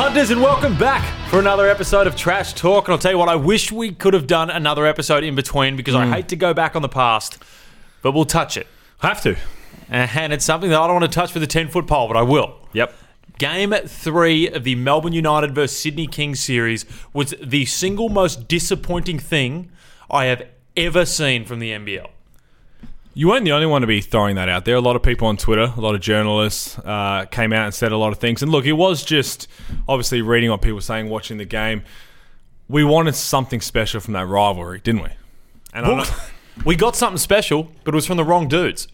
Punters, and welcome back for another episode of Trash Talk. And I'll tell you what, I wish we could have done another episode in between because I hmm. hate to go back on the past, but we'll touch it. Have to. Uh, and it's something that I don't want to touch with a 10 foot pole, but I will. Yep. Game three of the Melbourne United versus Sydney Kings series was the single most disappointing thing I have ever seen from the NBL. You weren't the only one to be throwing that out there. A lot of people on Twitter, a lot of journalists uh, came out and said a lot of things. And look, it was just obviously reading what people were saying, watching the game. We wanted something special from that rivalry, didn't we? And I'm We got something special, but it was from the wrong dudes.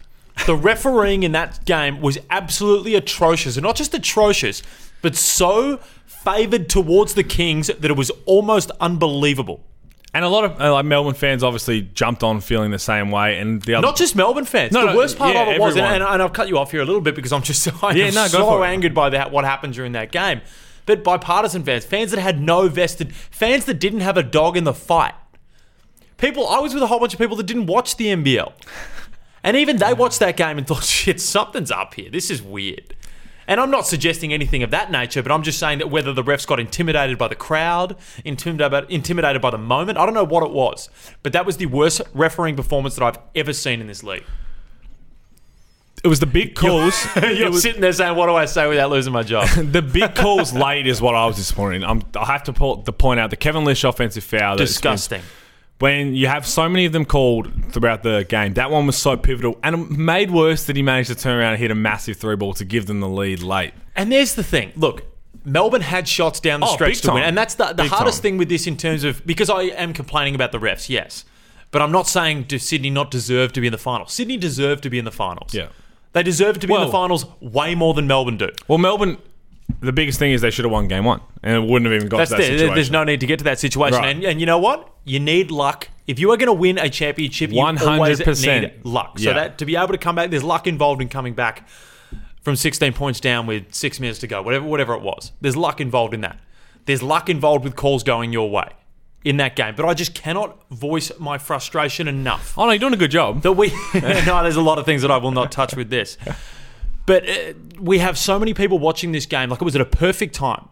The refereeing in that game was absolutely atrocious. And not just atrocious, but so favoured towards the Kings that it was almost unbelievable. And a lot of uh, like Melbourne fans obviously jumped on feeling the same way. And the other, Not just Melbourne fans. No, the no, worst part yeah, of it was, and, and, I've cut you off here a little bit because I'm just I Yeah, no, so angered by that what happened during that game. But bipartisan fans, fans that had no vested, fans that didn't have a dog in the fight. People, I was with a whole bunch of people that didn't watch the NBL, and even they watched that game and thought, "Shit, something's up here. This is weird." And I'm not suggesting anything of that nature, but I'm just saying that whether the refs got intimidated by the crowd, intimidated, intimidated by the moment, I don't know what it was. But that was the worst refereeing performance that I've ever seen in this league. it was the big calls. You're it was, sitting there saying, "What do I say without losing my job?" the big calls late is what I was disappointed in. I'm, I have to pull, point out the Kevin Lisch offensive foul. been- Disgusting. When you have so many of them called throughout the game, that one was so pivotal, and made worse that he managed to turn around and hit a massive three ball to give them the lead late. And there's the thing. Look, Melbourne had shots down the Oh, stretch to win, and that's the, the Big hardest time. thing with this in terms of because I am complaining about the refs, yes, but I'm not saying do Sydney not deserve to be in the finals. Sydney deserve to be in the finals. Yeah. they deserve to be in the finals way more than Melbourne do. Well, Melbourne, the biggest thing is they should have won game one, and it wouldn't have even got That's to that situation. There's no need to get to that situation. Right. And, and you know what? You need luck. If you are going to win a championship, you always 100%. need luck. So Yeah. that to be able to come back, there's luck involved in coming back from 16 points down with six minutes to go, whatever, whatever it was. There's luck involved in that. There's luck involved with calls going your way in that game. But I just cannot voice my frustration enough Oh no, you're doing a good job. that we no there's a lot of things that I will not touch with this but uh, we have so many people watching this game. Like it was at a perfect time.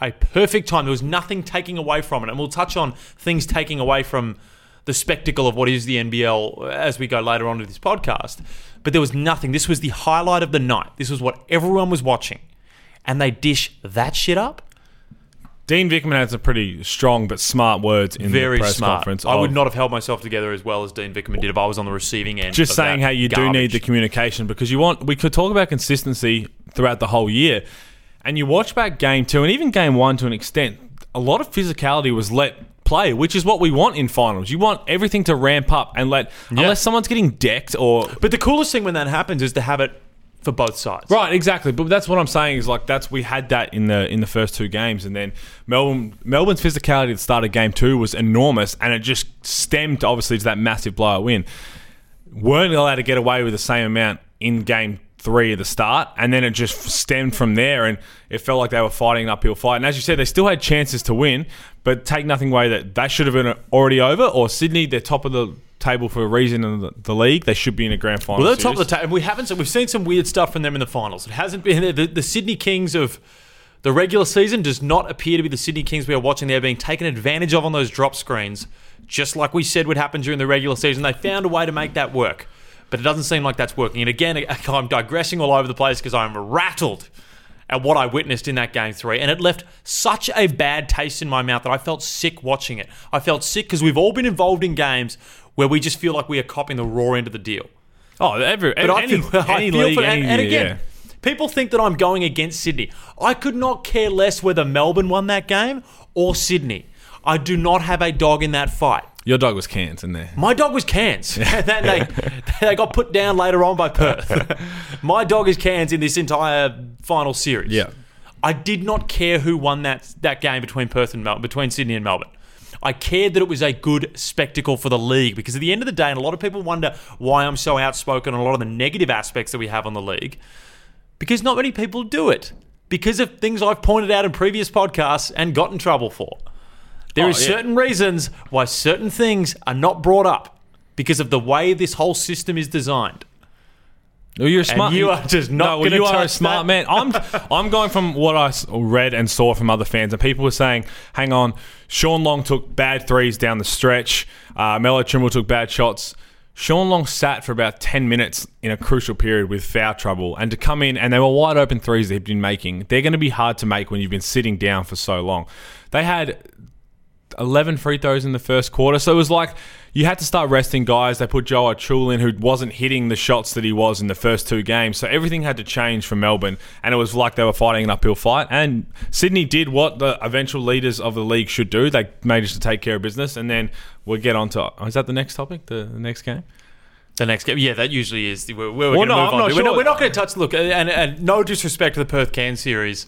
A perfect time. There was nothing taking away from it. And we'll touch on things taking away from the spectacle of what is the NBL as we go later on to this podcast. But there was nothing. This was the highlight of the night. This was what everyone was watching. And they dish that shit up Dean Vickerman had some pretty strong but smart words in very the press smart conference. I would not have held myself together as well as Dean Vickerman did if I was on the receiving end just saying how you do need the communication because you want. We could talk about consistency throughout the whole year, and you watch back game two and even game one to an extent. A lot of physicality was let play, which is what we want in finals. You want everything to ramp up and let unless someone's getting decked or But the coolest thing when that happens is to have it for both sides. Right, exactly. But that's what I'm saying is like that's we had that in the in the first two games, and then Melbourne Melbourne's physicality at the start of game two was enormous, and it just stemmed obviously to that massive blowout win. Weren't allowed to get away with the same amount in game three at the start, and then it just stemmed from there, and it felt like they were fighting an uphill fight. And as you said, they still had chances to win, but take nothing away that that should have been already over. Or Sydney, they're top of the table for a reason in the, the league. They should be in a grand final. Well, they're top of the table. We haven't. We've seen some weird stuff from them in the finals. It hasn't been the, the Sydney Kings of the regular season. Does not appear to be the Sydney Kings we are watching. They're being taken advantage of on those drop screens, just like we said would happen during the regular season. They found a way to make that work, but it doesn't seem like that's working. And again, I'm digressing all over the place because I'm rattled at what I witnessed in that game three, and it left such a bad taste in my mouth that I felt sick watching it. I felt sick because we've all been involved in games where we just feel like we are copying the raw end of the deal. Oh, every, But I any, I feel league, for, any and, and again, people think that I'm going against Sydney. I could not care less whether Melbourne won that game or Sydney. I do not have a dog in that fight. Your dog was Cairns in there. My dog was Cairns. and they, they got put down later on by Perth. My dog is Cairns in this entire final series. Yeah. I did not care who won that that game between Perth and Mel- between Sydney and Melbourne. I cared that it was a good spectacle for the league because at the end of the day, and a lot of people wonder why I'm so outspoken on a lot of the negative aspects that we have on the league, because not many people do it because of things I've pointed out in previous podcasts and got in trouble for. There Oh, are yeah. certain reasons why certain things are not brought up because of the way this whole system is designed. Well, you're a smart. you are just not No, well, you are a smart that. man. I'm. I'm going from what I read and saw from other fans, and people were saying, "Hang on, Shawn Long took bad threes down the stretch. Uh, Melo Trimble took bad shots." Shawn Long sat for about 10 minutes in a crucial period with foul trouble, and to come in and they were wide open threes they've been making. They're going to be hard to make when you've been sitting down for so long. They had 11 free throws in the first quarter. So it was like you had to start resting guys. They put Joe Archul in, who wasn't hitting the shots that he was in the first two games. So everything had to change for Melbourne. And it was like they were fighting an uphill fight. And Sydney did what the eventual leaders of the league should do. They managed to take care of business. And then we'll get on to. Oh, is that the next topic? The, the next game? The next game, yeah, that usually is. We're, we're Well, going to no, move I'm on. not to. We're, not, not going to touch. Look, and, and no disrespect to the Perth Cairns series,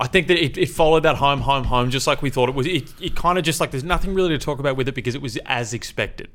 I think that it, it followed that home, home, home, just like we thought it was. It, it kind of just like there's nothing really to talk about with it because it was as expected,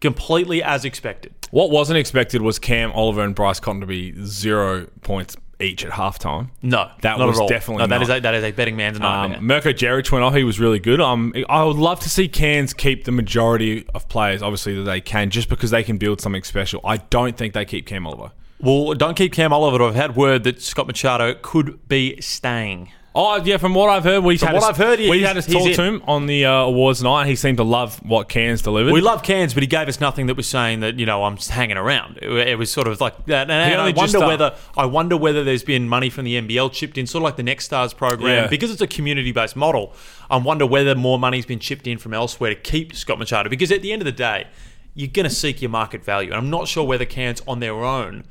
completely as expected. What wasn't expected was Cam, Oliver, and Bryce Cotton to be zero points each at halftime. No, That was definitely no, that not. is a, that is a betting man's nightmare. Um, Mirko Djeric went off. He was really good. Um, I would love to see Cairns keep the majority of players, obviously, that they can, just because they can build something special. I don't think they keep Cam Oliver. Well, don't keep Cam Oliver. I've had word that Scott Machado could be staying. Oh yeah, from what I've heard, we had what a- I've heard, we had a talk to him on the uh, awards night. He seemed to love what Cairns delivered. We love Cairns, but he gave us nothing that was saying that you know I'm just hanging around. It, it was sort of like that. And, and I just, wonder uh, whether I wonder whether there's been money from the NBL chipped in, sort of like the Next Stars program, Yeah. because it's a community-based model. I wonder whether more money's been chipped in from elsewhere to keep Scott Machado. Because at the end of the day, you're going to seek your market value, and I'm not sure whether Cairns on their own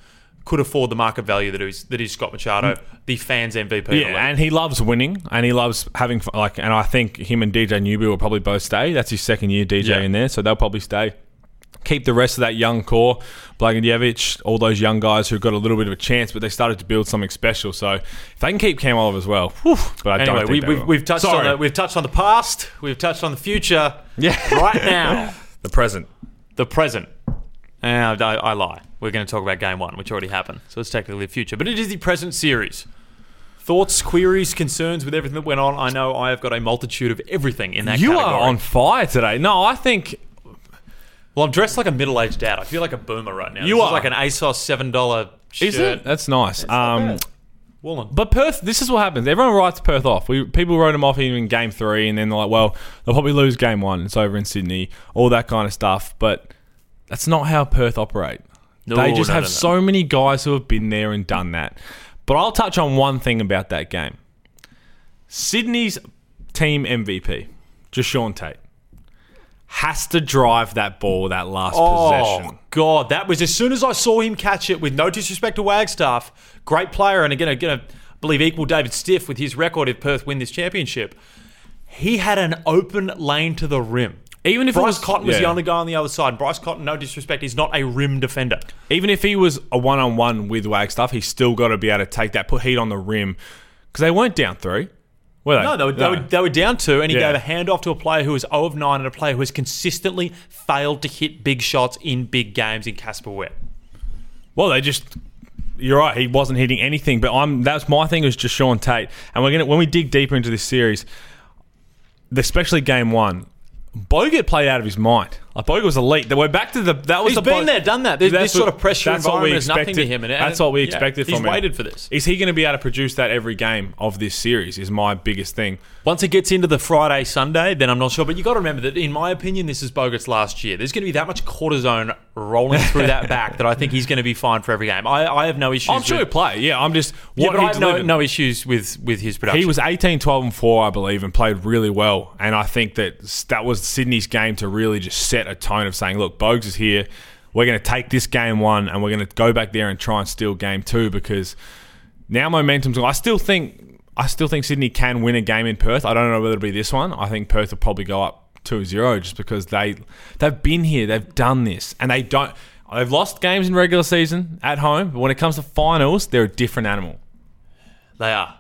could afford the market value that is that is Scott Machado, mm. the fans MVP. the. Yeah, and he loves winning, and he loves having fun, like. And I think him and DJ Newbill will probably both stay. That's his second year DJ Yeah. in there, so they'll probably stay. Keep the rest of that young core, Blagojevic, all those young guys who got a little bit of a chance, but they started to build something special. So if they can keep Cam Oliver as well, whew, but I Anyway, don't we, think we've, will. we've touched Sorry. on the, we've touched on the past, we've touched on the future. Yeah. right now. the present. the present. And I, I lie. We're going to talk about game one, which already happened. So it's technically the future. But it is the present series. Thoughts, queries, concerns with everything that went on. I know I have got a multitude of everything in that You category. are on fire today. No, I think Well, I'm dressed like a middle aged dad. I feel like a boomer right now. You This is are. like an ASOS $7 shirt. is it? That's nice. Um, Woolen. But Perth, this is what happens. Everyone writes Perth off. We people wrote them off even in game three, and then they're like, "Well, they'll probably lose game one. It's over in Sydney." All that kind of stuff. But that's not how Perth operate. No, they just no, have no, so many guys who have been there and done that. But I'll touch on one thing about that game. Sydney's team MVP, Jae'Sean Tate, has to drive that ball that last oh, possession. Oh God, that was as soon as I saw him catch it. With no disrespect to Wagstaff, great player, and again, going to believe equal David Stiff with his record if Perth win this championship. He had an open lane to the rim. Even if it Bryce was- Cotton was the only guy on the other side. Bryce Cotton, no disrespect, he's not a rim defender. even if he was a one on one with Wagstaff, he's still got to be able to take that, put heat on the rim because they weren't down three, were they? No, they were, They, were, they were down two, and he Yeah. gave a handoff to a player who was 0 of 9 and a player who has consistently failed to hit big shots in big games in Casper Ware. Well, they just. You're right. He wasn't hitting anything, but I'm. That's my thing. Is just Sean Tate, and we're gonna when we dig deeper into this series, especially game one, Bogut played out of his mind. Like was elite. We're back to the. That was He's the been Bo- there, done that. This, this sort of pressure that's what we environment is nothing to him. And, that's what we yeah, expected He's from him. waited for this. Is he going to be able to produce that every game of this series? Is my biggest thing. Once it gets into the Friday, Sunday, then I'm not sure. But you got to remember that, in my opinion, this is Bogut's last year. There's going to be that much cortisone rolling through that back that I think he's going to be fine for every game. I, I have no issues. I'm sure he'll play. Yeah, I'm just yeah, but he I have no, no issues with with his production. He was 18, 12, and 4, I believe, and played really well. And I think that that was Sydney's game to really just set a tone of saying, look, Bogues is here. We're going to take this game one and we're going to go back there and try and steal game two because now momentum's. I still think. I still think Sydney can win a game in Perth. I don't know whether it'll be this one. I think Perth will probably go up 2-0 just because they they've been here, they've done this, and they don't. They've lost games in regular season at home, but when it comes to finals, they're a different animal. They are.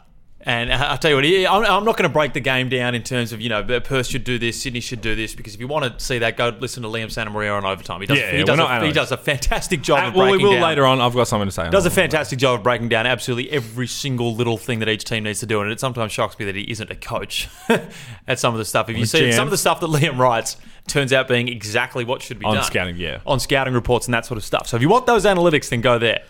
And I'll tell you what, I'm not going to break the game down in terms of, you know, Perth should do this, Sydney should do this, because if you want to see that, go listen to Liam Santamaria on overtime. He does, Yeah, he, yeah, does a, he does a fantastic job Uh, of well, we will down. later on. I've got something to say. does a fantastic job of breaking down absolutely every single little thing that each team needs to do, and it sometimes shocks me that he isn't a coach at some of the stuff. If you see GM. some of the stuff that Liam writes, turns out being exactly what should be on done scouting. Yeah, on scouting reports and that sort of stuff. So if you want those analytics, then go there.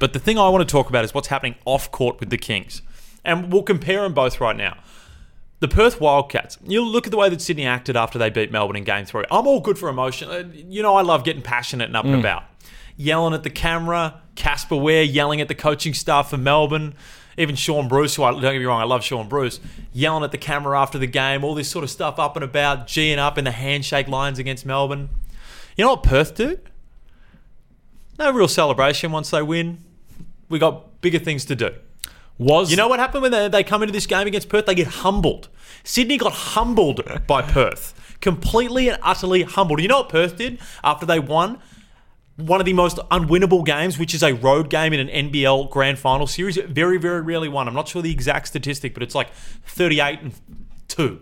But the thing I want to talk about is what's happening off court with the Kings. And we'll compare them both right now. The Perth Wildcats, you look at the way that Sydney acted after they beat Melbourne in game three. I'm all good for emotion. Uh, You know, I love getting passionate and up and about. Yelling at the camera, Casper Ware yelling at the coaching staff for Melbourne, even Shaun Bruce, who I, don't get me wrong, I love Shaun Bruce, yelling at the camera after the game, all this sort of stuff up and about, G'ing up in the handshake lines against Melbourne. You know what Perth do? No real celebration once they win. We got bigger things to do. Was You know what happened when they, they come into this game against Perth? They get humbled. Sydney got humbled by Perth. Completely and utterly humbled. You know what Perth did after they won? One of the most unwinnable games, which is a road game in an NBL Grand Final series. Very, very rarely won. I'm not sure the exact statistic, but it's like 38 and 2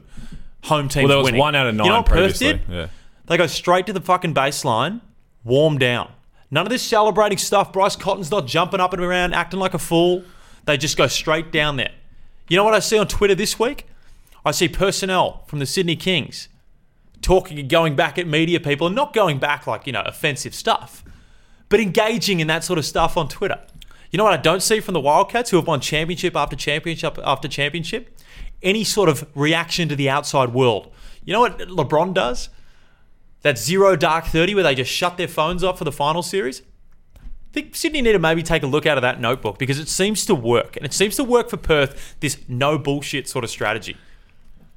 home teams Well, there was winning. one out of nine You know what Perth did? Yeah. They go straight to the fucking baseline, warm down. None of this celebrating stuff. Bryce Cotton's not jumping up and around, acting like a fool. They just go straight down there. You know what I see on Twitter this week? I see personnel from the Sydney Kings talking and going back at media people and not going back like, you know, offensive stuff, but engaging in that sort of stuff on Twitter. You know what I don't see from the Wildcats who have won championship after championship after championship? Any sort of reaction to the outside world. You know what LeBron does? That zero dark 30 where they just shut their phones off for the final series? Think Sydney need to maybe take a look out of that notebook because it seems to work. And it seems to work for Perth, this no bullshit sort of strategy.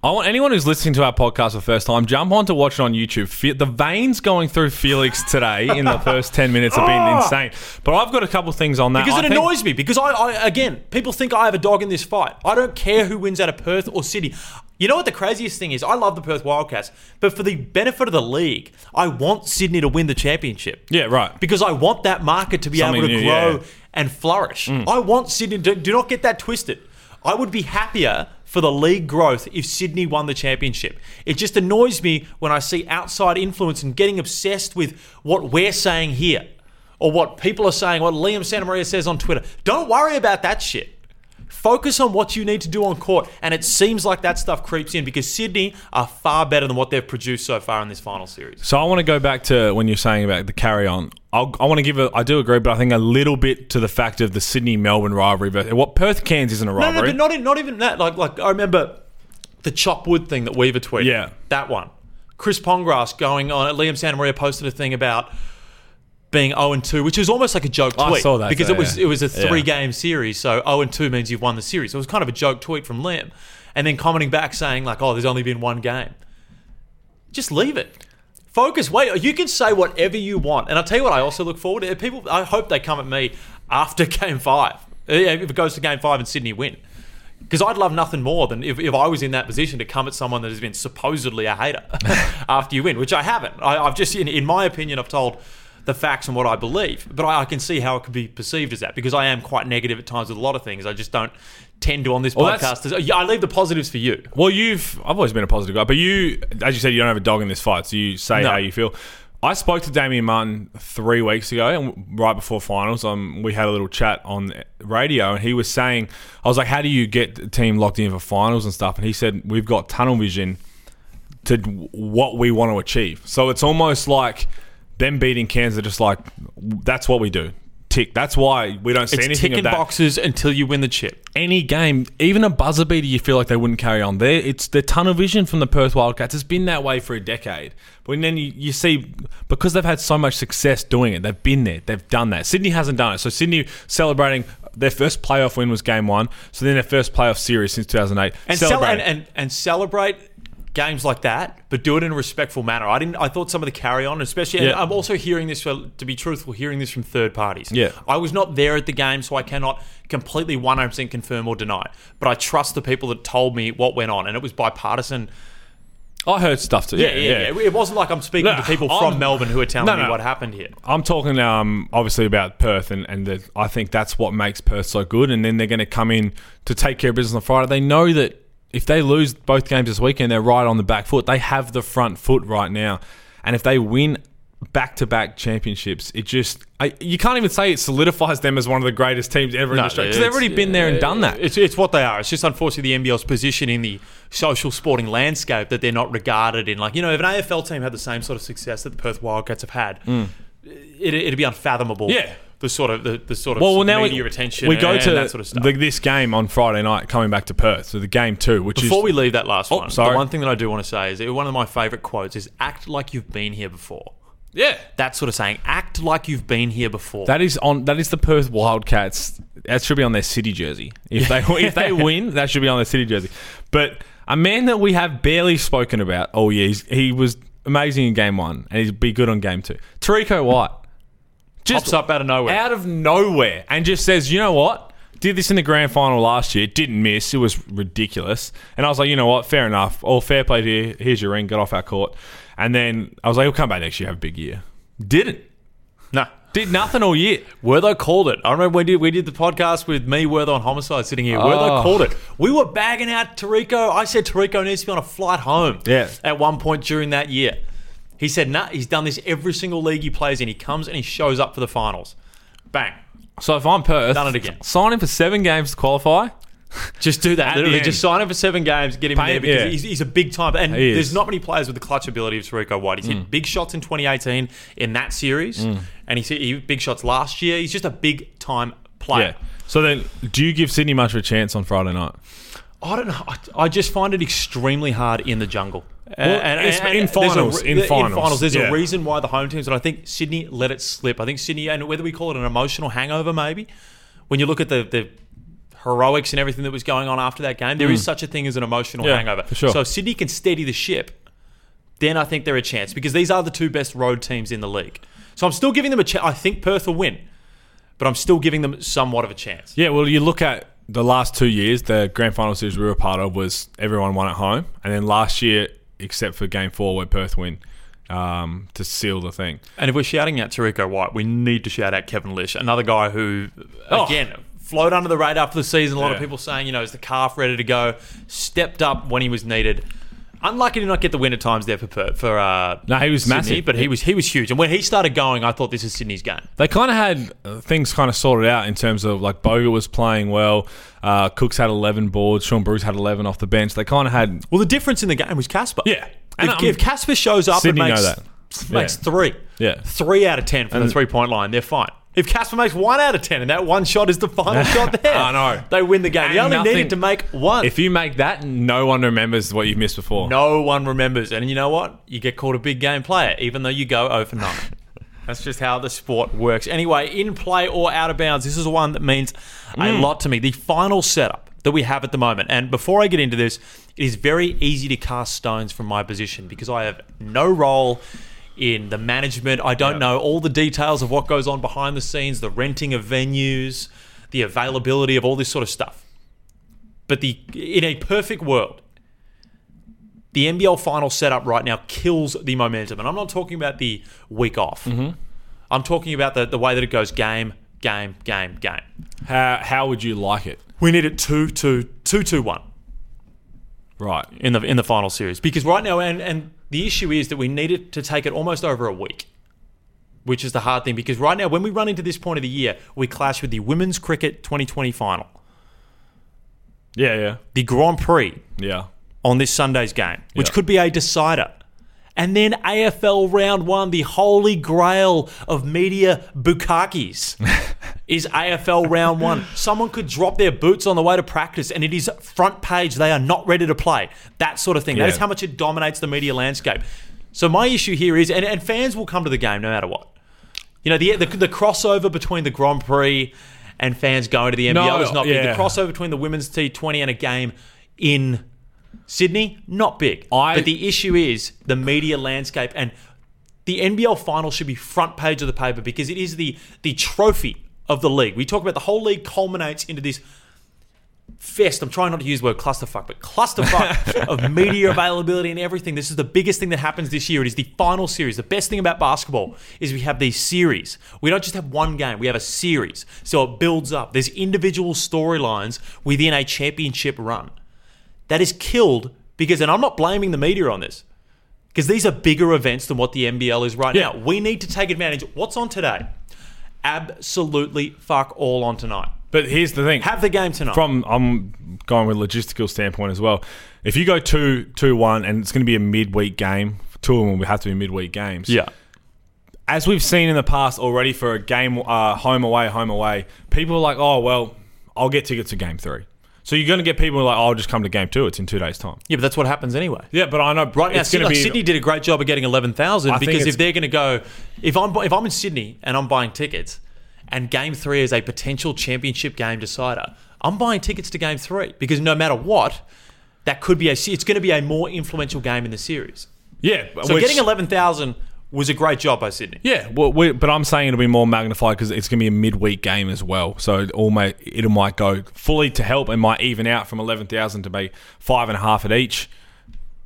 I want anyone who's listening to our podcast for the first time, jump on to watch it on YouTube. Fe- The veins going through Felix today in the first 10 minutes have been insane. But I've got a couple things on that. Because I it think- annoys me. Because I, I, again, people think I have a dog in this fight. I don't care who wins out of Perth or City. You know what the craziest thing is? I love the Perth Wildcats, but for the benefit of the league, I want Sydney to win the championship. Yeah, right. Because I want that market to be Something able to new, grow yeah. Mm. and flourish. I want Sydney to do not get that twisted. I would be happier for the league growth if Sydney won the championship. It just annoys me when I see outside influence and getting obsessed with what we're saying here or what people are saying, what Liam Santamaria says on Twitter. Don't worry about that shit. Focus on what you need to do on court. And it seems like that stuff creeps in because Sydney are far better than what they've produced so far in this final series. So I want to go back to when you're saying about the carry on. I'll, I want to give a, I do agree, but I think a little bit to the fact of the Sydney Melbourne rivalry. But what Perth Cairns isn't a rivalry. No, no, but not, in, not even that. Like, like I remember the chop wood thing that Weaver tweeted. Yeah. that one. Chris Pongrass going on. Liam Santamaria posted a thing about being 0 and 2, which was almost like a joke tweet. I saw that, because yeah, it was yeah. it was a Yeah. three game series. So 0 and 2 means you've won the series. So it was kind of a joke tweet from Liam, and then commenting back saying like, "Oh, there's only been one game." Just leave it. Focus. Wait, you can say whatever you want, and I'll tell you what. I also look forward to people. I hope they come at me after Game Five. Yeah, If it goes to Game Five and Sydney win, because I'd love nothing more than if, if I was in that position to come at someone that has been supposedly a hater after you win, which I haven't. I, I've just, in, in my opinion, I've told the facts and what I believe, but I, I can see how it could be perceived as that because I am quite negative at times with a lot of things. I just don't tend to on this Well, podcast. Yeah, I leave the positives for you. Well, you've I've always been a positive guy, but you, as you said, you don't have a dog in this fight, so you say No. how you feel. I spoke to Damian Martin three weeks ago, and right before finals, um, we had a little chat on radio, and he was saying, I was like, "How do you get the team locked in for finals and stuff?" And he said, "We've got tunnel vision to what we want to achieve." So it's almost like them beating Cairns are just like, "That's what we do." Tick. That's why we don't see It's anything ticking of that boxes until you win the chip. any game, even a buzzer beater, you feel like they wouldn't carry on. There, it's the tunnel vision from the Perth Wildcats. It's been that way for a decade. But then you, you see, because they've had so much success doing it, they've been there, they've done that. Sydney hasn't done it. So Sydney celebrating their first playoff win was game one. So then their first playoff series since 2008. and, cel- and, and and celebrate games like that, but do it in a respectful manner. I didn't. I thought some of the carry on, especially. And Yeah. I'm also hearing this, for, to be truthful, hearing this from third parties. Yeah. I was not there at the game, so I cannot completely 100% confirm or deny. But I trust the people that told me what went on, and it was bipartisan. I heard stuff too. Yeah, yeah, yeah. It wasn't like I'm speaking No, to people I'm- from Melbourne who are telling No, me what happened here. I'm talking um, obviously about Perth, and, and the, I think that's what makes Perth so good. And then they're going to come in to take care of business on Friday. They know that if they lose both games this weekend, they're right on the back foot. They have the front foot right now. And if they win back to back championships, it just, I, you can't even say it solidifies them as one of the greatest teams ever in Australia. Because they've already been there and done that. It's, it's what they are. It's just unfortunately the NBL's position in the social sporting landscape that they're not regarded in. Like, you know, if an AFL team had the same sort of success that the Perth Wildcats have had, mm. it, it'd be unfathomable. Yeah. The sort of the, the sort of Well, well, now media we, attention we go and to that sort of stuff. the- this game on Friday night, coming back to Perth. So the game two, which Before is we leave that last oh, one, sorry. the one thing that I do want to say is one of my favourite quotes is "act like you've been here before." yeah, That sort of saying, "Act like you've been here before." that is on that is the Perth Wildcats. That should be on their city jersey. If they if they win, that should be on their city jersey. But a man that we have barely spoken about. Oh yeah, he's, he was amazing in game one, and he'd be good on game two. Terrico White just Pops up out of nowhere. out of nowhere and just says, you know what? Did this in the grand final last year. Didn't miss. It was ridiculous. And I was like, you know what? Fair enough. All fair play to you. Here's your ring. Get off our court. And then I was like, he'll come back next year. Have a big year. Didn't. no. Did nothing all year. Wortho called it. I remember we did we did the podcast with me, Wortho, and Homicide sitting here. Oh. called it. We were bagging out Terrico. I said Terrico needs to be on a flight home. Yeah. At one point during that year, he said, "Nah, he's done this every single league he plays in. He comes and he shows up for the finals. Bang. So if I'm Perth, Done it again. Sign him for seven games to qualify. Just do that. Literally, just sign him for seven games, get him Pay in there because yeah. he's, he's a big time. And. Mm. there's not many players with the clutch ability of Terrico White. He's hit big shots in 2018 in that series, and he's hit he hit big shots last year. He's just a big time player. Yeah. So then, do you give Sydney much of a chance on Friday night? I don't know. I, I just find it extremely hard in the jungle. Uh, well, it's- in there's a finals, re- in finals, there's yeah. a reason why the home teams, and I think Sydney let it slip. I think Sydney, and whether we call it an emotional hangover, maybe, when you look at the, the heroics and everything that was going on after that game, there is mm. such a thing as an emotional. Yeah, hangover. for sure. So if Sydney can steady the ship, then I think they're a chance because these are the two best road teams in the league. So I'm still giving them a chance. I think Perth will win, but I'm still giving them somewhat of a chance. Yeah, well, you look at the last two years, the grand final series we were a part of was everyone won at home, and then last year, except for game four where Perth win um, to seal the thing. And if we're shouting out Terrico White, we need to shout out Kevin Lisch, another guy who, Oh. again, flowed under the radar for the season. A lot of people saying, you know, is the calf ready to go? Stepped up when he was needed. Unlucky to not get the win at times there for for uh, No, he was Sydney, massive. but he was he was huge. And when he started going, I thought this is Sydney's game. They kind of had uh, things kind of sorted out in terms of like Boga was playing well, uh, Cooks had 11 boards, Shaun Bruce had 11 off the bench. They kind of had Well, the difference in the game was Casper. Yeah. And, If, if Casper shows up Sydney and know makes, that. makes Yeah. three, Yeah. three out of ten from the three point line, they're fine. If Casper makes one out of ten and that one shot is the final shot there, I know. they win the game. you only nothing- needed to make one. If you make that, no one remembers what you've missed before. no one remembers, and you know what? You get called a big game player, even though you go 0 for 9. That's just how the sport works. Anyway, in play or out of bounds, this is one that means a Mm. lot to me. The final setup that we have at the moment. And before I get into this, it is very easy to cast stones from my position because I have no role in the management. I don't Yeah. know all the details of what goes on behind the scenes, the renting of venues, the availability of all this sort of stuff. But the in a perfect world, the NBL final setup right now kills the momentum. And I'm not talking about the week off. Mm-hmm. I'm talking about the, the way that it goes game, game, game, game. How, how would you like it? We need it 2 2 2 2 1 Right. in the in the final series. Because right now and and the issue is that we needed to take it almost over a week. Which is the hard thing because right now when we run into this point of the year, we clash with the Women's Cricket 2020 final, Yeah, yeah. the Grand Prix, Yeah. on this Sunday's game, which Yeah. could be a decider. And then AFL round one, the holy grail of media bukakis, is AFL round one. Someone could drop their boots on the way to practice and it is front page. They are not ready to play. That sort of thing. That Yeah. is how much it dominates the media landscape. So my issue here is, and, and fans will come to the game no matter what. You know, the, the, the crossover between the Grand Prix and fans going to the NBL No, is not big. yeah. The crossover between the women's T20 and a game in Sydney, not big. I- but the issue is the media landscape and the NBL final should be front page of the paper because it is the the trophy of the league. We talk about the whole league culminates into this fest. I'm trying not to use the word clusterfuck, but clusterfuck of media availability and everything. This is the biggest thing that happens this year. It is the final series. The best thing about basketball is we have these series. We don't just have one game, we have a series. So it builds up. There's individual storylines within a championship run. That is killed because, and I'm not blaming the media on this, because these are bigger events than what the NBL is right Yeah. now. We need to take advantage. Of what's on today? Absolutely fuck all on tonight. But here's the thing. Have the game tonight. from I'm going with a logistical standpoint as well. If you go two two one and it's going to be a midweek game, two of them will have to be midweek games. yeah. as we've seen in the past already for a game, uh, home away, home away, people are like, oh well, I'll get tickets to game three. So you're going to get people like, oh, I'll just come to game two. It's in two days' time. Yeah, but that's what happens anyway. Yeah, but I know Right now, it's going to like be Sydney did a great job of getting eleven thousand because if they're going to go, if I'm if I'm in Sydney and I'm buying tickets, and Game Three is a potential championship game decider, I'm buying tickets to Game Three because no matter what, that could be a it's going to be a more influential game in the series. yeah. So which- getting eleven thousand was a great job by Sydney. Yeah, well, we, but I'm saying it'll be more magnified because it's going to be a midweek game as well. So it all may it might go fully to help and might even out from eleven thousand to be five and a half at each.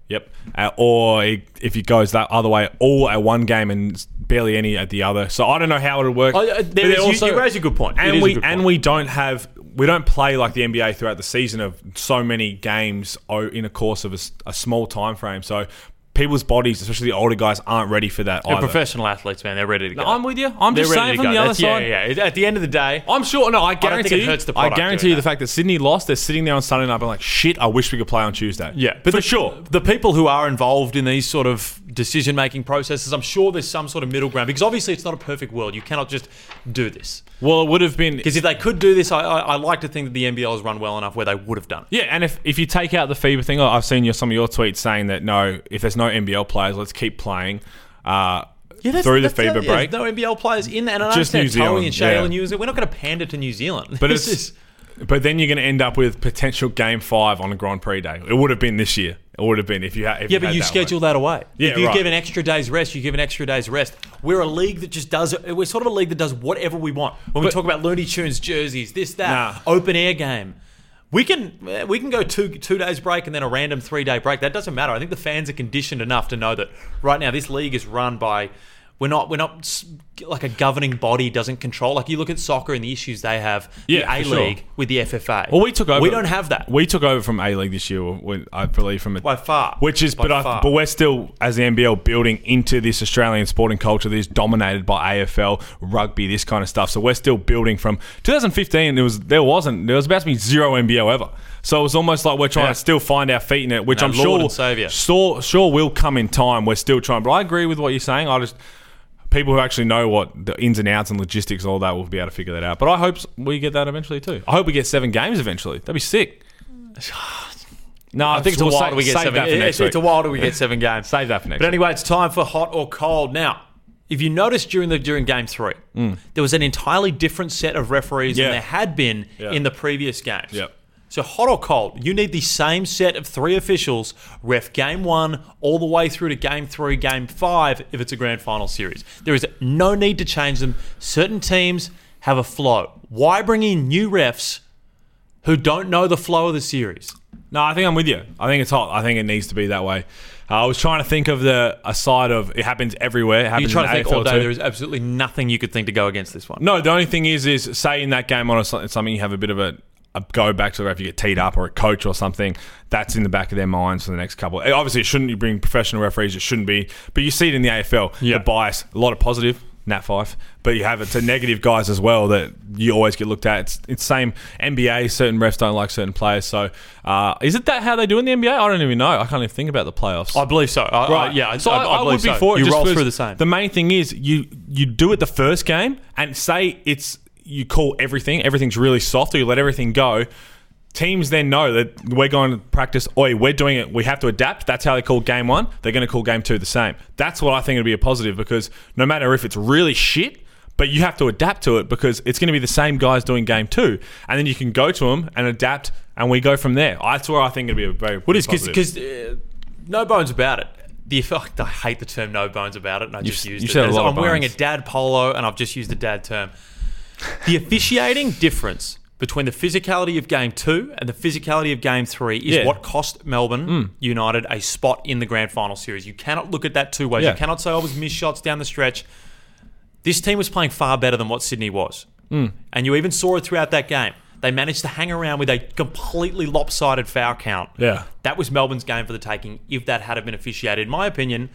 Yep. Uh, or it, if it goes that other way, all at one game and barely any at the other. So I don't know how it'll work. Oh, they're you- you raise a good point. And we and we don't have we don't play like the NBA throughout the season of so many games in a course of a small time frame. So people's bodies, especially the older guys, aren't ready for that They're either. professional athletes, man. They're ready to go. I'm with you. I'm They're just saying from the other That's- side. Yeah, yeah. At the end of the day, I'm sure. No, I guarantee. it hurts the I guarantee you the that. fact that Sydney lost. They're sitting there on Sunday night, being like, "Shit, I wish we could play on Tuesday." Yeah, but for the, sure. The people who are involved in these sort of decision making processes, I'm sure there's some sort of middle ground because obviously it's not a perfect world. You cannot just do this. Well, it would have been. Because if they could do this, I, I, I like to think that the NBL has run well enough where they would have done it. Yeah, and if, if you take out the FIBA thing, I've seen your, some of your tweets saying that no, if there's no NBL players, let's keep playing uh, through the FIBA yeah, break. There's no NBL players in there. And I Just understand New Zealand, Towie and Shale yeah. and New Zealand. We're not going to pander to New Zealand. But This it's is- but then you're going to end up with potential game five on a Grand Prix day. It would have been this year. It would have been if you had. If Yeah, you but had you that schedule way. that away. Yeah, if you right. give an extra day's rest, you give an extra day's rest. We're a league that just does. We're sort of a league that does whatever we want. When we talk about Looney Tunes jerseys, this that Nah. open air game, we can we can go two two days break and then a random three day break. That doesn't matter. I think the fans are conditioned enough to know that right now this league is run by. We're not. We're not like a governing body doesn't control. Like you look at soccer and the issues they have. Yeah, the A for sure. League with the FFA. Well, we took over. We don't have that We took over from A League this year, I believe, from a, by far. Which is, By but I, but we're still as the NBL building into this Australian sporting culture that is dominated by AFL, rugby, this kind of stuff. So we're still building from 2015. There was there wasn't there was about to be zero NBL ever. So it was almost like we're trying Yeah. to still find our feet in it, which No, I'm Lord sure sure sure will come in time. We're still trying, but I agree with what you're saying. I just people who actually know what the ins and outs and logistics and all that will be able to figure that out. But I hope we get that eventually too. I hope we get seven games eventually. That'd be sick. No, I think it's a while till we get seven. that for It's, a while till we get seven games. Save that for next But anyway, it's time for hot or cold. Now, if you noticed during the during game three, there was an entirely different set of referees Mm. Yeah. than there had been Yeah. in the previous games. Yep. So hot or cold, you need the same set of three officials ref game one all the way through to game three, game five if it's a grand final series. There is no need to change them. Certain teams have a flow. Why bring in new refs who don't know the flow of the series? No, I think I'm with you. I think it's hot. I think it needs to be that way. Uh, I was trying to think of the a side of it happens everywhere. It You're trying to think all day. There is absolutely nothing you could think to go against this one. No, the only thing is, is say in that game on a, something you have a bit of a go back to the ref, you get teed up or a coach or something. That's in the back of their minds for the next couple. Obviously, it shouldn't. You bring professional referees. It shouldn't be. But you see it in the AFL. Yeah. The bias, a lot of positive. Nat Five, but you have it to negative guys as well that you always get looked at. It's it's same NBA. Certain refs don't like certain players. So uh, is it that how they do in the NBA? I don't even know. I can't even think about the playoffs. I believe so. I, I, yeah, so I, I, I, would be so. for it. You just roll through the same. The main thing is you you do it the first game and say it's you call everything everything's really soft or you let everything go. Teams then know that we're going to practice. Oi, we're doing it. We have to adapt. That's how they call game one. They're going to call game two the same. That's what I think would be a positive because no matter if it's really shit, but you have to adapt to it because it's going to be the same guys doing game two, and then you can go to them and adapt, and we go from there. That's where I think it'd be a very What is because uh, no bones about it. The I hate the term "no bones about it," and I just s- used you it. said a lot of I'm wearing a dad polo, and I've just used a dad term. The officiating difference between the physicality of game two and the physicality of game three is Yeah. What cost Melbourne United a spot in the grand final series. You cannot look at that two ways. Yeah. You cannot say I was missed shots down the stretch. This team was playing far better than what Sydney was. Hmm. And you even saw it throughout that game. They managed to hang around with a completely lopsided foul count. Yeah. That was Melbourne's game for the taking if that had been officiated, in my opinion,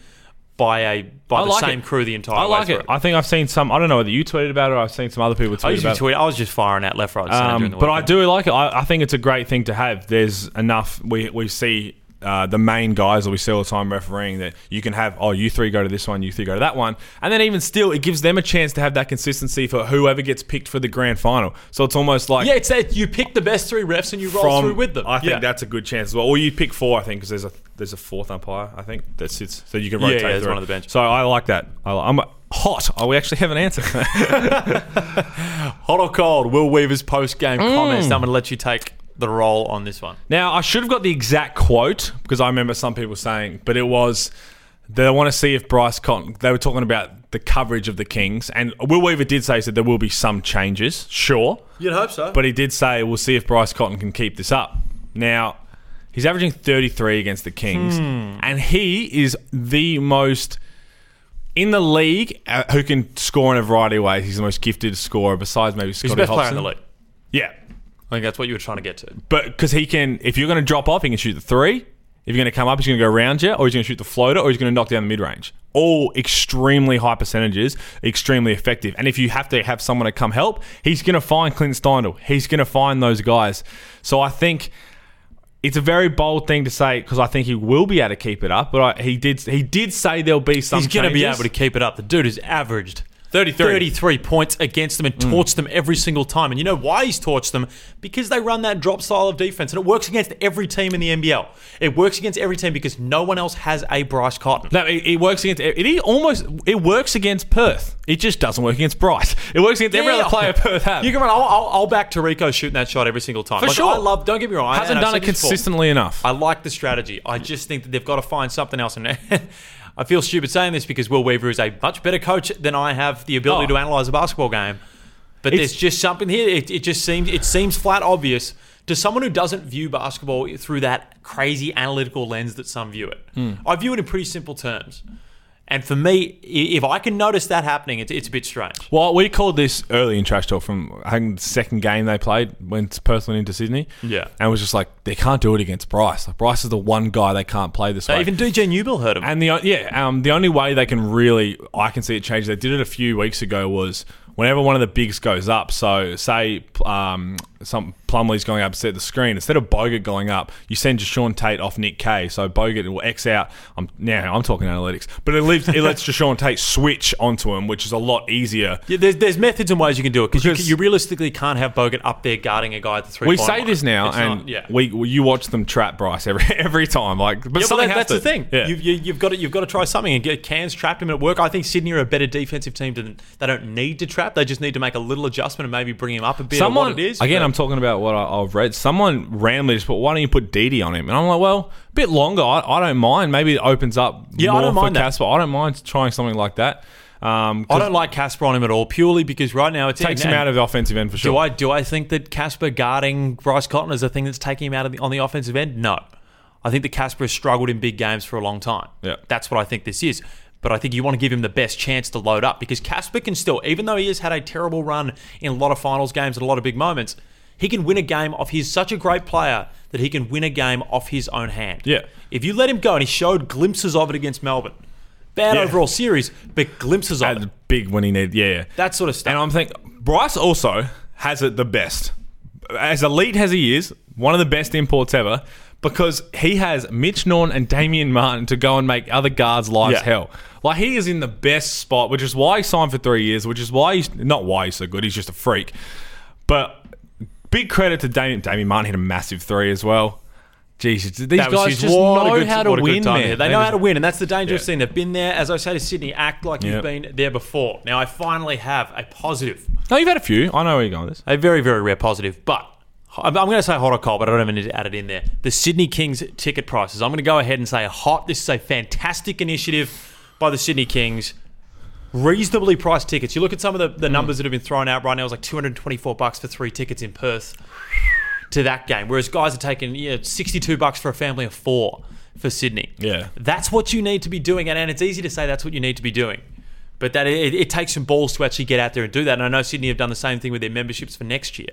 by a by I the like same it. crew the entire I way like through it. I think I've seen some. I don't know whether you tweeted about it or I've seen some other people tweet I usually about it. tweet. I was just firing out left, right, and centre Um, during the but I weekend. do like it. I, I think it's a great thing to have. There's enough. We we see uh, the main guys that we see all the time refereeing that you can have oh you three go to this one you three go to that one and then even still it gives them a chance to have that consistency for whoever gets picked for the grand final so it's almost like Yeah, it's that you pick the best three refs and you roll from through with them. I think yeah. that's a good chance as well or you pick four I think because there's a there's a fourth umpire I think that sits so you can Yeah, rotate yeah, there's through. one on the bench. so I like that I, I'm hot oh we actually have an answer Hot or cold? Will Weaver's post game Mm. comments. I'm going to let you take the role on this one. Now, I should have got the exact quote because I remember some people saying, but it was they want to see if Bryce Cotton. They were talking about the coverage of the Kings, and Will Weaver did say that there will be some changes, sure, You'd hope so. but he did say we'll see if Bryce Cotton can keep this up. Now, he's averaging 33 against the Kings, and he is the most in the league uh, who can score in a variety of ways. He's the most gifted scorer besides maybe he's Scotty the best player in the league. Yeah, I think that's what you were trying to get to. but because he can, if you're going to drop off, he can shoot the three. If you're going to come up, he's going to go around you, or he's going to shoot the floater, or he's going to knock down the mid range. All extremely high percentages, extremely effective. And if you have to have someone to come help, he's going to find Clint Steindl. He's going to find those guys. So I think it's a very bold thing to say because I think he will be able to keep it up. But I, he did he did say there'll be some. He's going to be able to keep it up. The dude has averaged 33. 33 points against them and hmm. torched them every single time. And you know why he's torched them? Because they run that drop style of defense. And it works against every team in the NBL. It works against every team because no one else has a Bryce Cotton. No, it, it works against it. It almost it works against Perth. It just doesn't work against Bryce. It works against every other player Perth have. You can run. I'll, I'll, I'll back Terrico shooting that shot every single time. For Like, sure. I love. Don't get me wrong. I- hasn't I've done it this before. consistently enough. I like the strategy. I just think that they've got to find something else. And I feel stupid saying this because Will Weaver is a much better coach than I have the ability Oh. to analyze a basketball game. But It's- there's just something here. It, it just seems it seems flat obvious to someone who doesn't view basketball through that crazy analytical lens that some view it. Hmm. I view it in pretty simple terms. And for me, if I can notice that happening, it's, it's a bit strange. Well, we called this early in trash talk from I think the second game they played when Perth went into Sydney. Yeah. and it was just like they can't do it against Bryce. Like Bryce is the one guy they can't play this way. Even DJ Newbill heard him. And the yeah, um, the only way they can really I can see it change. They did it a few weeks ago. Was whenever one of the bigs goes up. So say um, some Plumlee's going up to set the screen instead of Bogut going up, you send Jae'Sean Tate off Nick Kay. So Bogut will X out. I'm now I'm talking analytics, but it leaves it lets Jae'Sean Tate switch onto him, which is a lot easier. Yeah, there's, there's methods and ways you can do it because you, you realistically can't have Bogut up there guarding a guy at the three. We say line. this now, It's and not- yeah. we, we you watch them trap Bryce every every time. Like, but Yeah, but that, that's to, the thing. Yeah. You've, you, you've got to you've got to try something and get Cairns trapped him at work. I think Sydney are a better defensive team. Than, they don't need to trap. They just need to make a little adjustment and maybe bring him up a bit. Someone it is again. but- I'm talking about what I, I've read. Someone randomly just put, "Why don't you put Didi on him?" And I'm like, "Well, a bit longer. I, I don't mind. Maybe it opens up Yeah, I more don't for mind. Casper. I don't mind trying something like that. Um, I don't like Casper on him at all, purely because right now it's it takes him out of the offensive end for sure. Do I do I think that Casper guarding Bryce Cotton is a thing that's taking him out of the, on the offensive end? No, I think that Casper has struggled in big games for a long time. Yeah. that's what I think this is. But I think you want to give him the best chance to load up because Casper can still, even though he has had a terrible run in a lot of finals games and a lot of big moments, he can win a game off. He's such a great player that he can win a game off his own hand. Yeah. If you let him go, and he showed glimpses of it against Melbourne, bad Yeah. overall series, but glimpses of it. big when he needed, yeah, yeah. That sort of stuff. And I'm thinking Bryce also has it the best. As elite as he is, one of the best imports ever, because he has Mitch Norton and Damian Martin to go and make other guards' lives Yeah. hell. Like he is in the best spot, which is why he signed for three years, which is why he's not why he's so good, he's just a freak. But big credit to Damien. Damian Martin hit a massive three as well. Jesus, these That guys just know good- how to what a good win, time man. here. They know how to win, and that's the dangerous Yeah. thing. They've been there, as I say to Sydney, act like Yep. you've been there before. Now, I finally have a positive, No, you've had a few. I know where you're going with this. a very, very rare positive, but I'm, I'm going to say hot or cold, but I don't even need to add it in there. The Sydney Kings ticket prices. I'm going to go ahead and say hot. This is a fantastic initiative by the Sydney Kings. Reasonably priced tickets. You look at some of the, Mm. the numbers that have been thrown out right now. It's like 224 bucks for three tickets in Perth to that game, whereas guys are taking yeah, 62 bucks for a family of four for Sydney. Yeah. That's what you need to be doing, and, and it's easy to say that's what you need to be doing. But that it, it takes some balls to actually get out there and do that. And I know Sydney have done the same thing with their memberships for next year.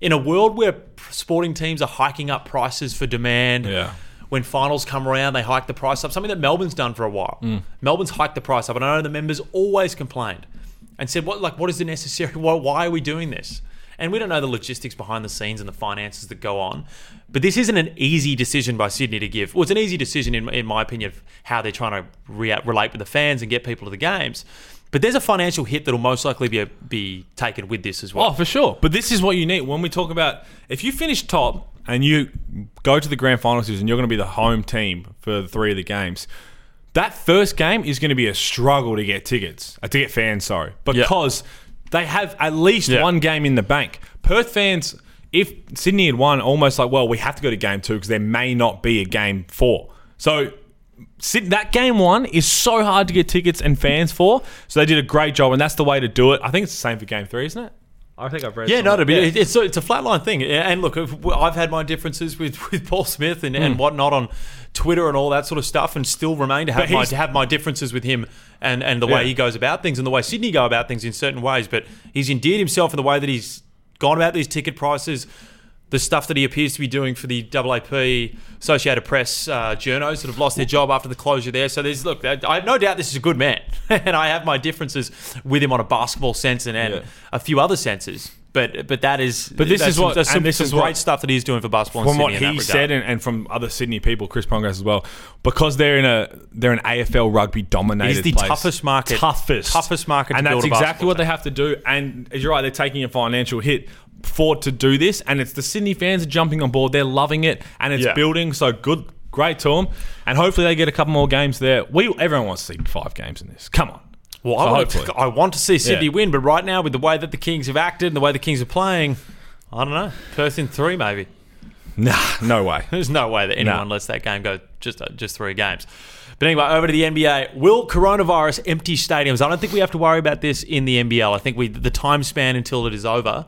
In a world where sporting teams are hiking up prices for demand, Yeah. When finals come around, they hike the price up. Something that Melbourne's done for a while. Mm. Melbourne's hiked the price up, and I know the members always complained and said, "What like what is the necessary? Why, why are we doing this?" And we don't know the logistics behind the scenes and the finances that go on. But this isn't an easy decision by Sydney to give. Well, it's an easy decision, in, in my opinion, of how they're trying to rea- relate with the fans and get people to the games. But there's a financial hit that will most likely be, be taken with this as well. Oh, for sure. But this is what you need when we talk about if you finish top and you go to the grand final and you're going to be the home team for the three of the games. That first game is going to be a struggle to get tickets, uh, to get fans, sorry, because they have at least Yeah. one game in the bank. Perth fans, if Sydney had won, almost like, well, we have to go to game two because there may not be a game four. So that game one is so hard to get tickets and fans for. So they did a great job, and that's the way to do it. I think it's the same for game three, isn't it? I think I've read. Yeah, no, somewhere. to be, Yeah. it's a, it's a flatline thing. And look, I've had my differences with, with Paul Smith and, and mm. whatnot on Twitter and all that sort of stuff, and still remain to have my to have my differences with him and, and the way he goes about things and the way Sydney go about things in certain ways. But he's endeared himself in the way that he's gone about these ticket prices. The stuff that he appears to be doing for the AAP Associated Press uh, journos that have lost their job after the closure there. So there's look, I have no doubt this is a good man, and I have my differences with him on a basketball sense and, and Yeah. a few other senses. But but that is But this is what- some, and this is great what- stuff that he's doing for basketball. from in what he said and, and from other Sydney people, Chris Pongrass as well, because they're in a they're an AFL rugby dominated. Is the place. toughest market- toughest, toughest market to and that's exactly what team. they have to do. And as you're right, they're taking a financial hit for to do this, and it's the Sydney fans are jumping on board. They're loving it, and it's Yeah. building. So good, great to them, and hopefully they get a couple more games there. We everyone wants to see five games in this. Come on. well, So I, want hopefully. to, I want to see Sydney Yeah. win, but right now with the way that the Kings have acted and the way the Kings are playing, I don't know. Perth in three, maybe. Nah, no way. There's no way that anyone lets that game go just uh, just three games. But anyway, over to the NBA. Will coronavirus empty stadiums? I don't think we have to worry about this in the NBL. I think we the time span until it is over.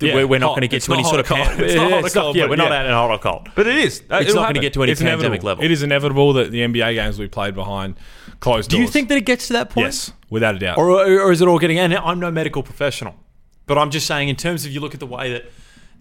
Yeah, we're, we're not going to get to any sort of hot pan- cold. It's not It's not- cold, yeah, we're not at hot or cold. But it is. It's not It'll gonna get to any It's pandemic inevitable. level. It is inevitable that the NBA games will be played behind closed doors. Do doors. you think that it gets to that point? Yes, without a doubt. or, or is it all getting? And I'm no medical professional, but I'm just saying in terms of you look at the way that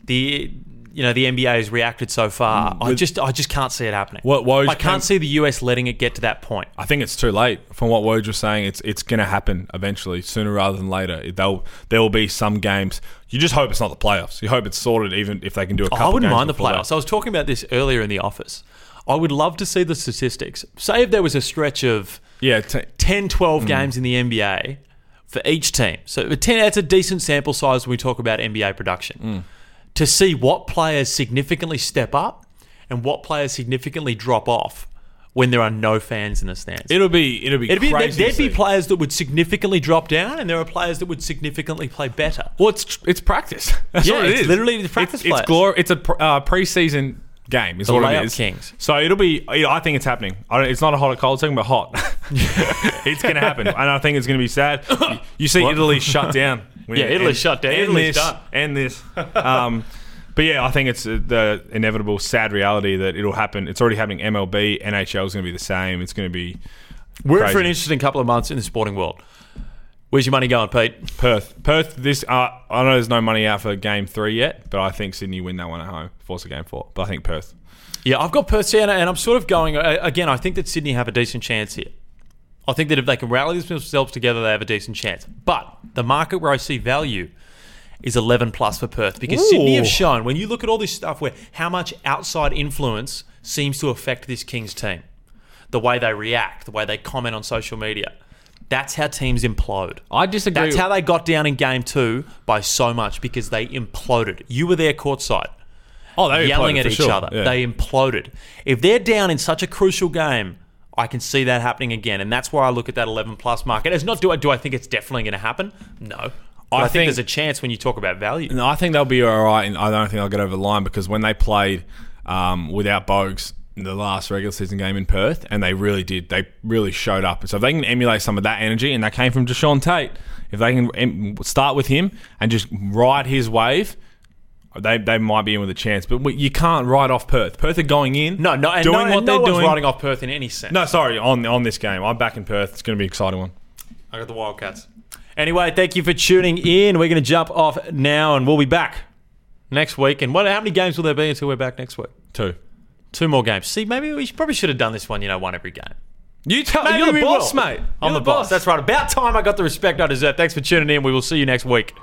the you know the NBA has reacted so far, I with- just I just can't see it happening. What Woj I can't came- see the US letting it get to that point. I think it's too late. From what Woj was saying, it's it's going to happen eventually, sooner rather than later. They'll there will be some games. You just hope it's not the playoffs. You hope it's sorted, even if they can do a couple. I wouldn't mind the before that. playoffs. I was talking about this earlier in the office. I would love to see the statistics. Say if there was a stretch of Yeah, t- 10, 12 Mm. games in the NBA for each team. So 10, that's a decent sample size when we talk about NBA production. Mm. To see what players significantly step up and what players significantly drop off when there are no fans in the stands. it'll be it'll be It'd be, crazy. there'd to be players that would significantly drop down, and there are players that would significantly play better. Well, it's it's practice. That's Yeah, what it it's is. literally the practice It's, it's, glor- it's a pr- uh, preseason game. Is The what it is. kings. So it'll be. I think it's happening. I don't, it's not a hot or cold thing, but hot. it's going to happen, and I think it's going to be sad. You, you see, What? Italy shut down. Yeah, Italy shut down. And Italy's this, done. and this. Um, but yeah, I think it's uh, the inevitable, sad reality that it'll happen. It's already happening. MLB, NHL is going to be the same. It's going to be We're in for an interesting couple of months in the sporting world. Where's your money going, Pete? Perth. Perth. This. Uh, I know there's no money out for game three yet, but I think Sydney win that one at home. Force a game four, but I think Perth. Yeah, I've got Perth down, and I'm sort of going uh, again. I think that Sydney have a decent chance here. I think that if they can rally themselves together, they have a decent chance. But the market where I see value is 11 plus for Perth because Sydney have shown when you look at all this stuff where how much outside influence seems to affect this Kings team, the way they react, the way they comment on social media. That's how teams implode. I disagree. That's how they got down in game two by so much because they imploded. You were there courtside oh, they yelling at each sure. other. Yeah. They imploded. If they're down in such a crucial game, I can see that happening again, and that's why I look at that 11 plus market. It's not do I do I think it's definitely going to happen? No. I, I think, think- there's a chance when you talk about value. No, I think they'll be all right, and I don't think they'll get over the line because when they played um, without Bogut in the last regular season game in Perth, and they really did, they really showed up. So if they can emulate some of that energy, and that came from Jae'Sean Tate, if they can em- start with him and just ride his wave. They, they might be in with a chance, but we- you can't ride off Perth. Perth are going in, No, no, and doing no, what and no they're one's doing. riding off Perth in any sense. No, sorry, on on this game, I'm back in Perth. It's going to be an exciting one. I got the Wildcats. Anyway, thank you for tuning in. We're going to jump off now, and we'll be back next week. And what? How many games will there be until we're back next week? Two. Two more games. See, maybe we should, probably should have done this one. You know, one every game. You tell Maybe you're the boss, will. mate. I'm You're the boss. That's right. About time I got the respect I deserve. Thanks for tuning in. We will see you next week.